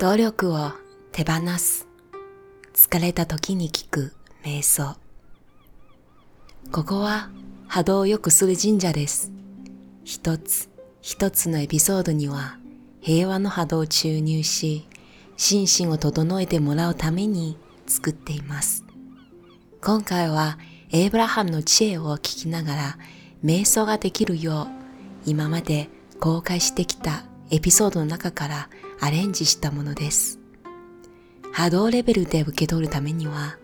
努力を手放す。疲れた時に聞く瞑想。ここは波動を良くする神社です。一つ一つのエピソードには平和の波動を注入し、心身を整えてもらうために作っています。今回はエイブラハムの知恵を聞きながら瞑想ができるよう今まで公開してきたエピソードの中からアレンジしたものです。波動レベルで受け取るためには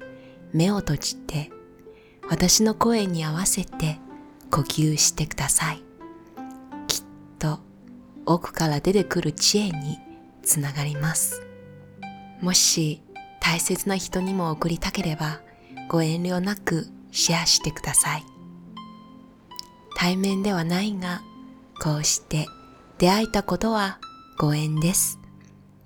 目を閉じて私の声に合わせて呼吸してください。きっと奥から出てくる知恵につながります。もし大切な人にも送りたければご遠慮なくシェアしてください。対面ではないが、こうして出会えたことはご縁です。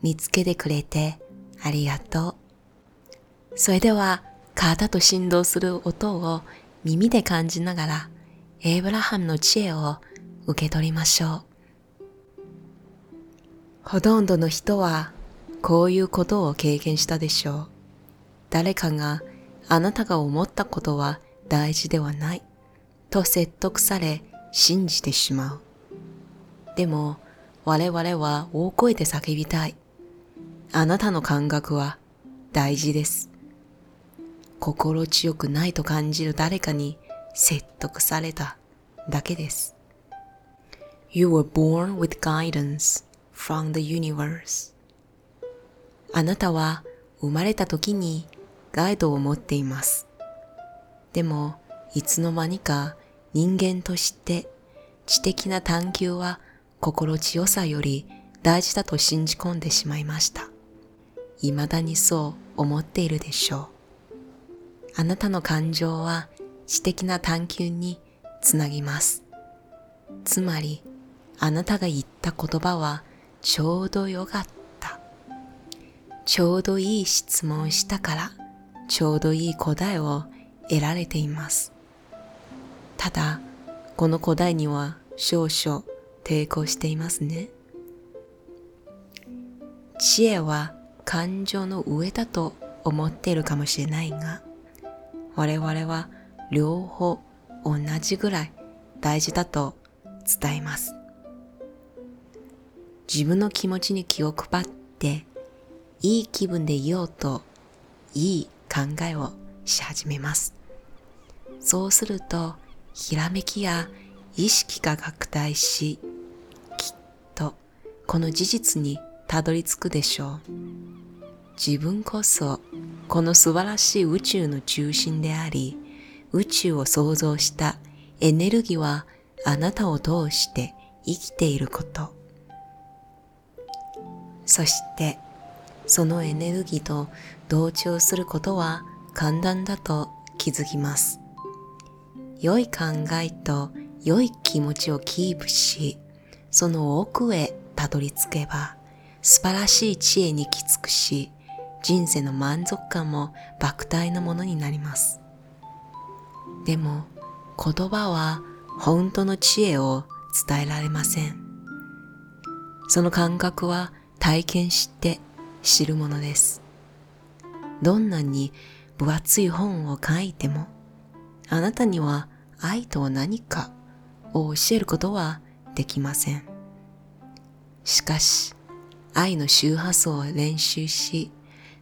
見つけてくれてありがとう。それでは体と振動する音を耳で感じながらエイブラハムの知恵を受け取りましょう。ほとんどの人はこういうことを経験したでしょう。誰かがあなたが思ったことは大事ではないと説得され信じてしまう。でも我々は大声で叫びたい。あなたの感覚は大事です。心地よくないと感じる誰かに説得されただけです。You were born with guidance from the universe. あなたは生まれた時にガイドを持っています。でも、いつの間にか人間として知的な探求は心地よさより大事だと信じ込んでしまいました。未だにそう思っているでしょう。あなたの感情は知的な探求につなぎます。つまり、あなたが言った言葉はちょうどよかった。ちょうどいい質問したから、ちょうどいい答えを得られています。ただ、この答えには少々抵抗していますね。知恵は感情の上だと思っているかもしれないが、我々は両方同じぐらい大事だと伝えます。自分の気持ちに気を配って、いい気分でいようと、いい考えをし始めます。そうすると、ひらめきや意識が拡大し、この事実にたどり着くでしょう。自分こそこの素晴らしい宇宙の中心であり、宇宙を創造したエネルギーはあなたを通して生きていること。そして、そのエネルギーと同調することは簡単だと気づきます。良い考えと良い気持ちをキープし、その奥へたどり着けば、素晴らしい知恵にき着くし、人生の満足感も莫大なものになります。でも、言葉は本当の知恵を伝えられません。その感覚は体験して知るものです。どんなに分厚い本を書いても、あなたには愛とは何かを教えることはできません。しかし、愛の周波数を練習し、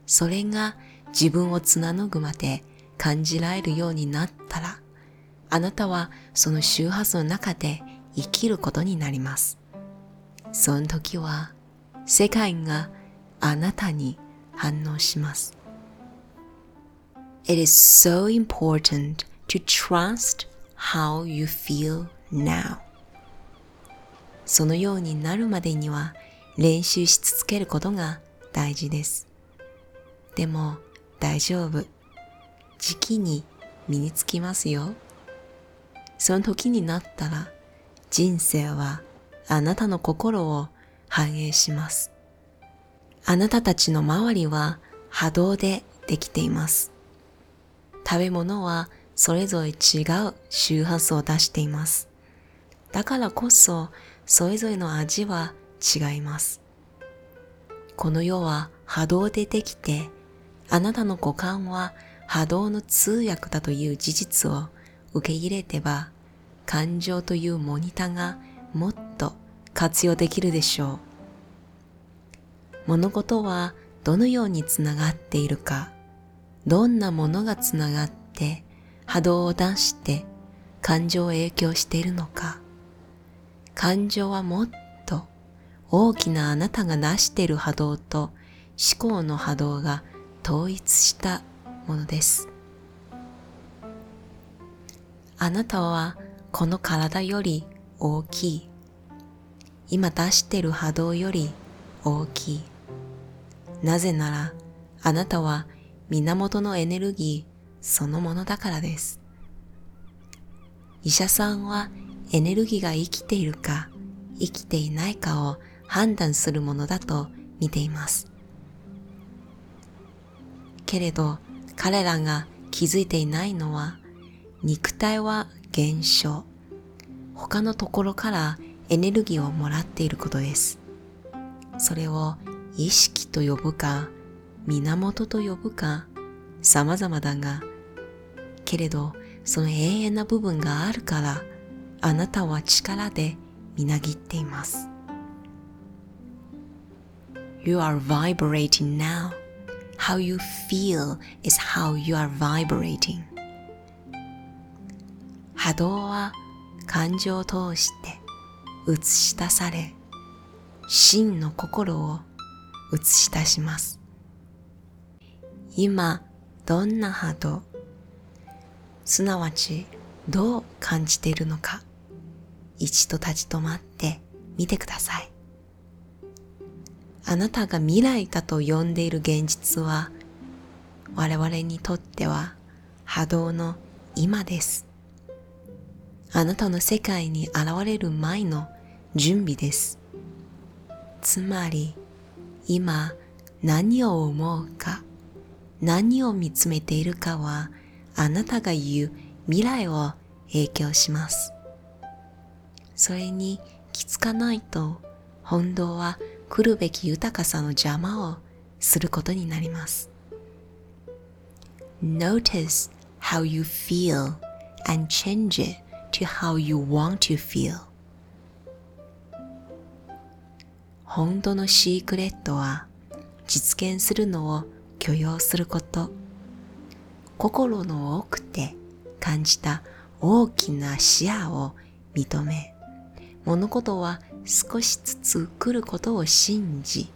それが自分を貫ぐまで感じられるようになったら、あなたはその周波数の中で生きることになります。その時は、世界があなたに反応します。It is so important to trust how you feel now. そのようになるまでには練習し続けることが大事です。でも大丈夫。時期に身につきますよ。その時になったら人生はあなたの心を反映します。あなたたちの周りは波動でできています。食べ物はそれぞれ違う周波数を出しています。だからこそそれぞれの味は違います。この世は波動でできて、あなたの五感は波動の通訳だという事実を受け入れてば、感情というモニターがもっと活用できるでしょう。物事はどのようにつながっているか、どんなものがつながって波動を出して感情を影響しているのか、感情はもっと大きなあなたが出している波動と思考の波動が統一したものです。あなたはこの体より大きい。今出している波動より大きい。なぜならあなたは源のエネルギーそのものだからです。医者さんはエネルギーが生きているか生きていないかを判断するものだと見ています。けれど彼らが気づいていないのは肉体は減少他のところからエネルギーをもらっていることですそれを意識と呼ぶか源と呼ぶか様々だがけれどその永遠な部分があるからあなたは力でみなぎっています You are vibrating now How you feel is how you are vibrating. 波動は感情を通して映し出され、真の心を映し出します。今、どんな波動、すなわちどう感じているのか、一度立ち止まってみてください。あなたが未来だと呼んでいる現実は我々にとっては波動の今です。あなたの世界に現れる前の準備です。つまり今何を思うか何を見つめているかはあなたが言う未来を影響します。それに気づかないと本当は来るべき豊かさの邪魔をすることになります。Notice how you feel and change it to how you want to feel. 本当のシークレットは実現するのを許容すること。心の奥で感じた大きな視野を認め、物事は少しずつ来ることを信じ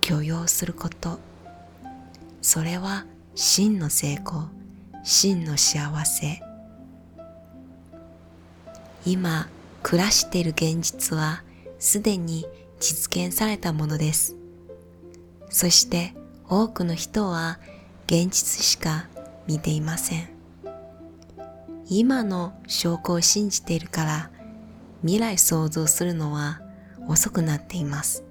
許容すること。それは真の成功真の幸せ。今暮らしている現実はすでに実現されたものです。そして多くの人は現実しか見ていません。今の証拠を信じているから未来想像するのは遅くなっています。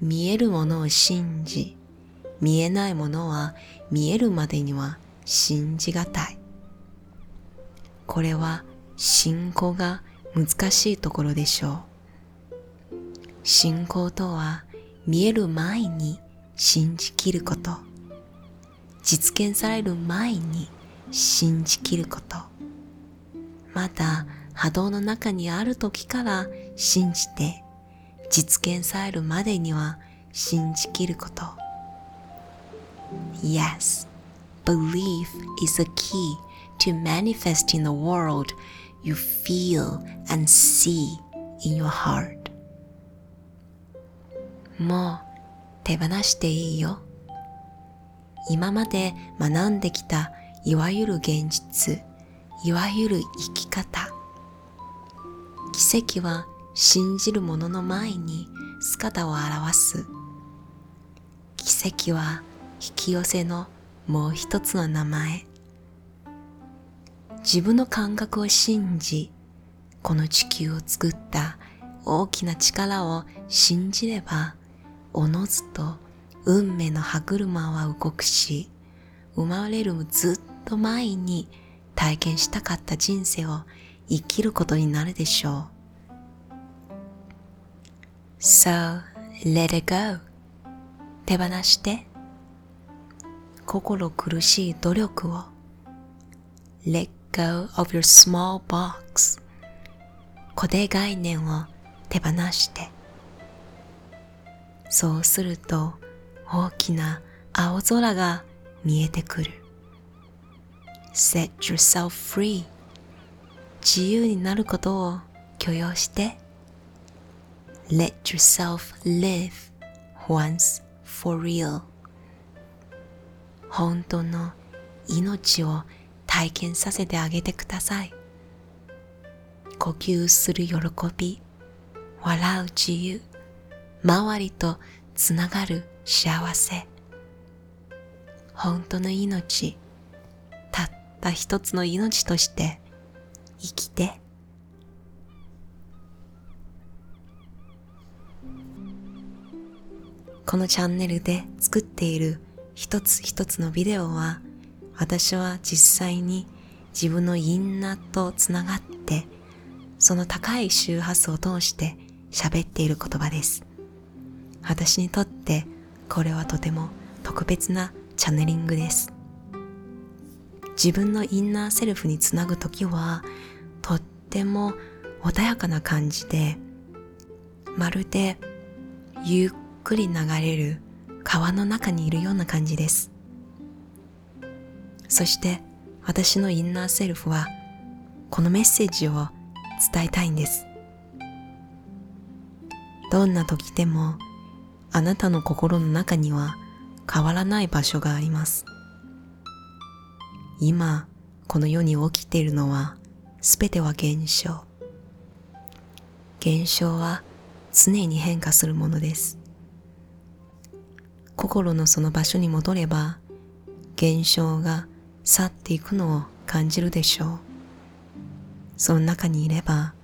見えるものを信じ、見えないものは見えるまでには信じがたい。これは信仰が難しいところでしょう。信仰とは見える前に信じきること。実現される前に信じきること。また波動の中にある時から信じて実現されるまでには信じきること。Yes, belief is a key to manifesting the world you feel and see in your heart. もう手放していいよ。今まで学んできたいわゆる現実、いわゆる生き方、奇跡は信じる者の前に姿を現す。奇跡は引き寄せのもう一つの名前。自分の感覚を信じ、この地球を作った大きな力を信じれば、おのずと運命の歯車は動くし、生まれるずっと前に体験したかった人生を生きることになるでしょう。So let it go. 手放して。心苦しい努力を。Let go of your small box. 固定概念を手放して。そうすると大きな青空が見えてくる。Set yourself free. 自由になることを許容して。Let yourself live once for real. 本当の命を体験させてあげてください。呼吸する喜び笑う自由周りとつながる幸せ。本当の命たった一つの命として生きてこのチャンネルで作っている一つ一つのビデオは私は実際に自分のインナーとつながってその高い周波数を通して喋っている言葉です。私にとってこれはとても特別なチャネリングです。自分のインナーセルフにつなぐときはとっても穏やかな感じでまるでゆっくり流れる川の中にいるような感じです。そして私のインナーセルフはこのメッセージを伝えたいんです。どんな時でもあなたの心の中には変わらない場所があります。今この世に起きているのはすべては現象。現象は常に変化するものです。心のその場所に戻れば現象が去っていくのを感じるでしょう。その中にいれば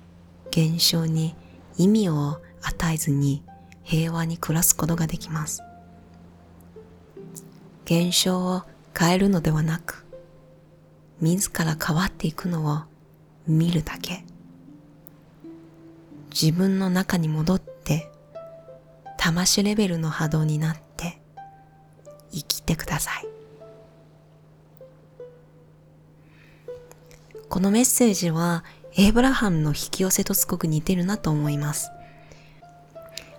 現象に意味を与えずに平和に暮らすことができます。現象を変えるのではなく自ら変わっていくのを見るだけ。自分の中に戻って魂レベルの波動になって生きてください。このメッセージはエイブラハムの引き寄せとすごく似てるなと思います。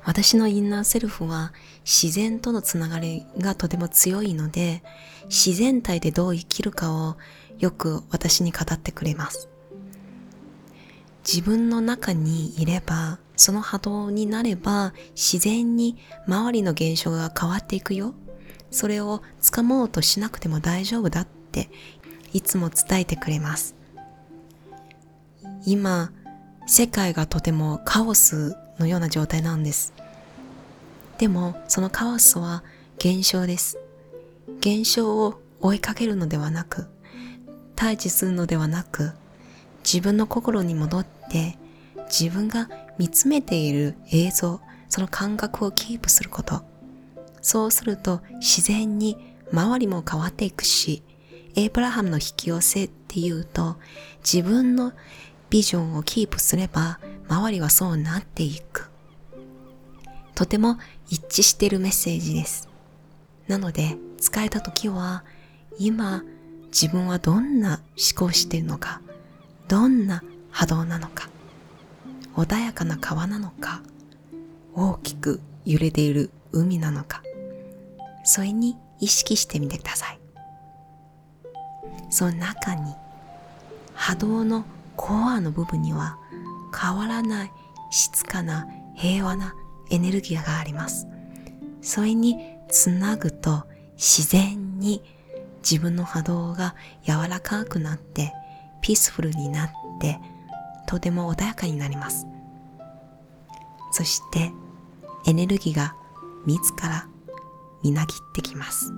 私のインナーセルフは自然とのつながりがとても強いので自然体でどう生きるかをよく私に語ってくれます。自分の中にいればその波動になれば自然に周りの現象が変わっていくよ。それを掴もうとしなくても大丈夫だっていつも伝えてくれます。今世界がとてもカオスのような状態なんです。でもそのカオスは現象です。現象を追いかけるのではなく対峙するのではなく自分の心に戻って自分が見つめている映像その感覚をキープすること。そうすると自然に周りも変わっていくしエイブラハムの引き寄せっていうと自分のビジョンをキープすれば周りはそうなっていく。とても一致しているメッセージです。なので使えた時は今自分はどんな思考しているのかどんな波動なのか穏やかな川なのか大きく揺れている海なのかそれに意識してみてください。その中に波動のコアの部分には変わらない静かな平和なエネルギーがあります。それにつなぐと自然に自分の波動が柔らかくなってピースフルになってとても穏やかになります。そしてエネルギーが自らみなぎってきます。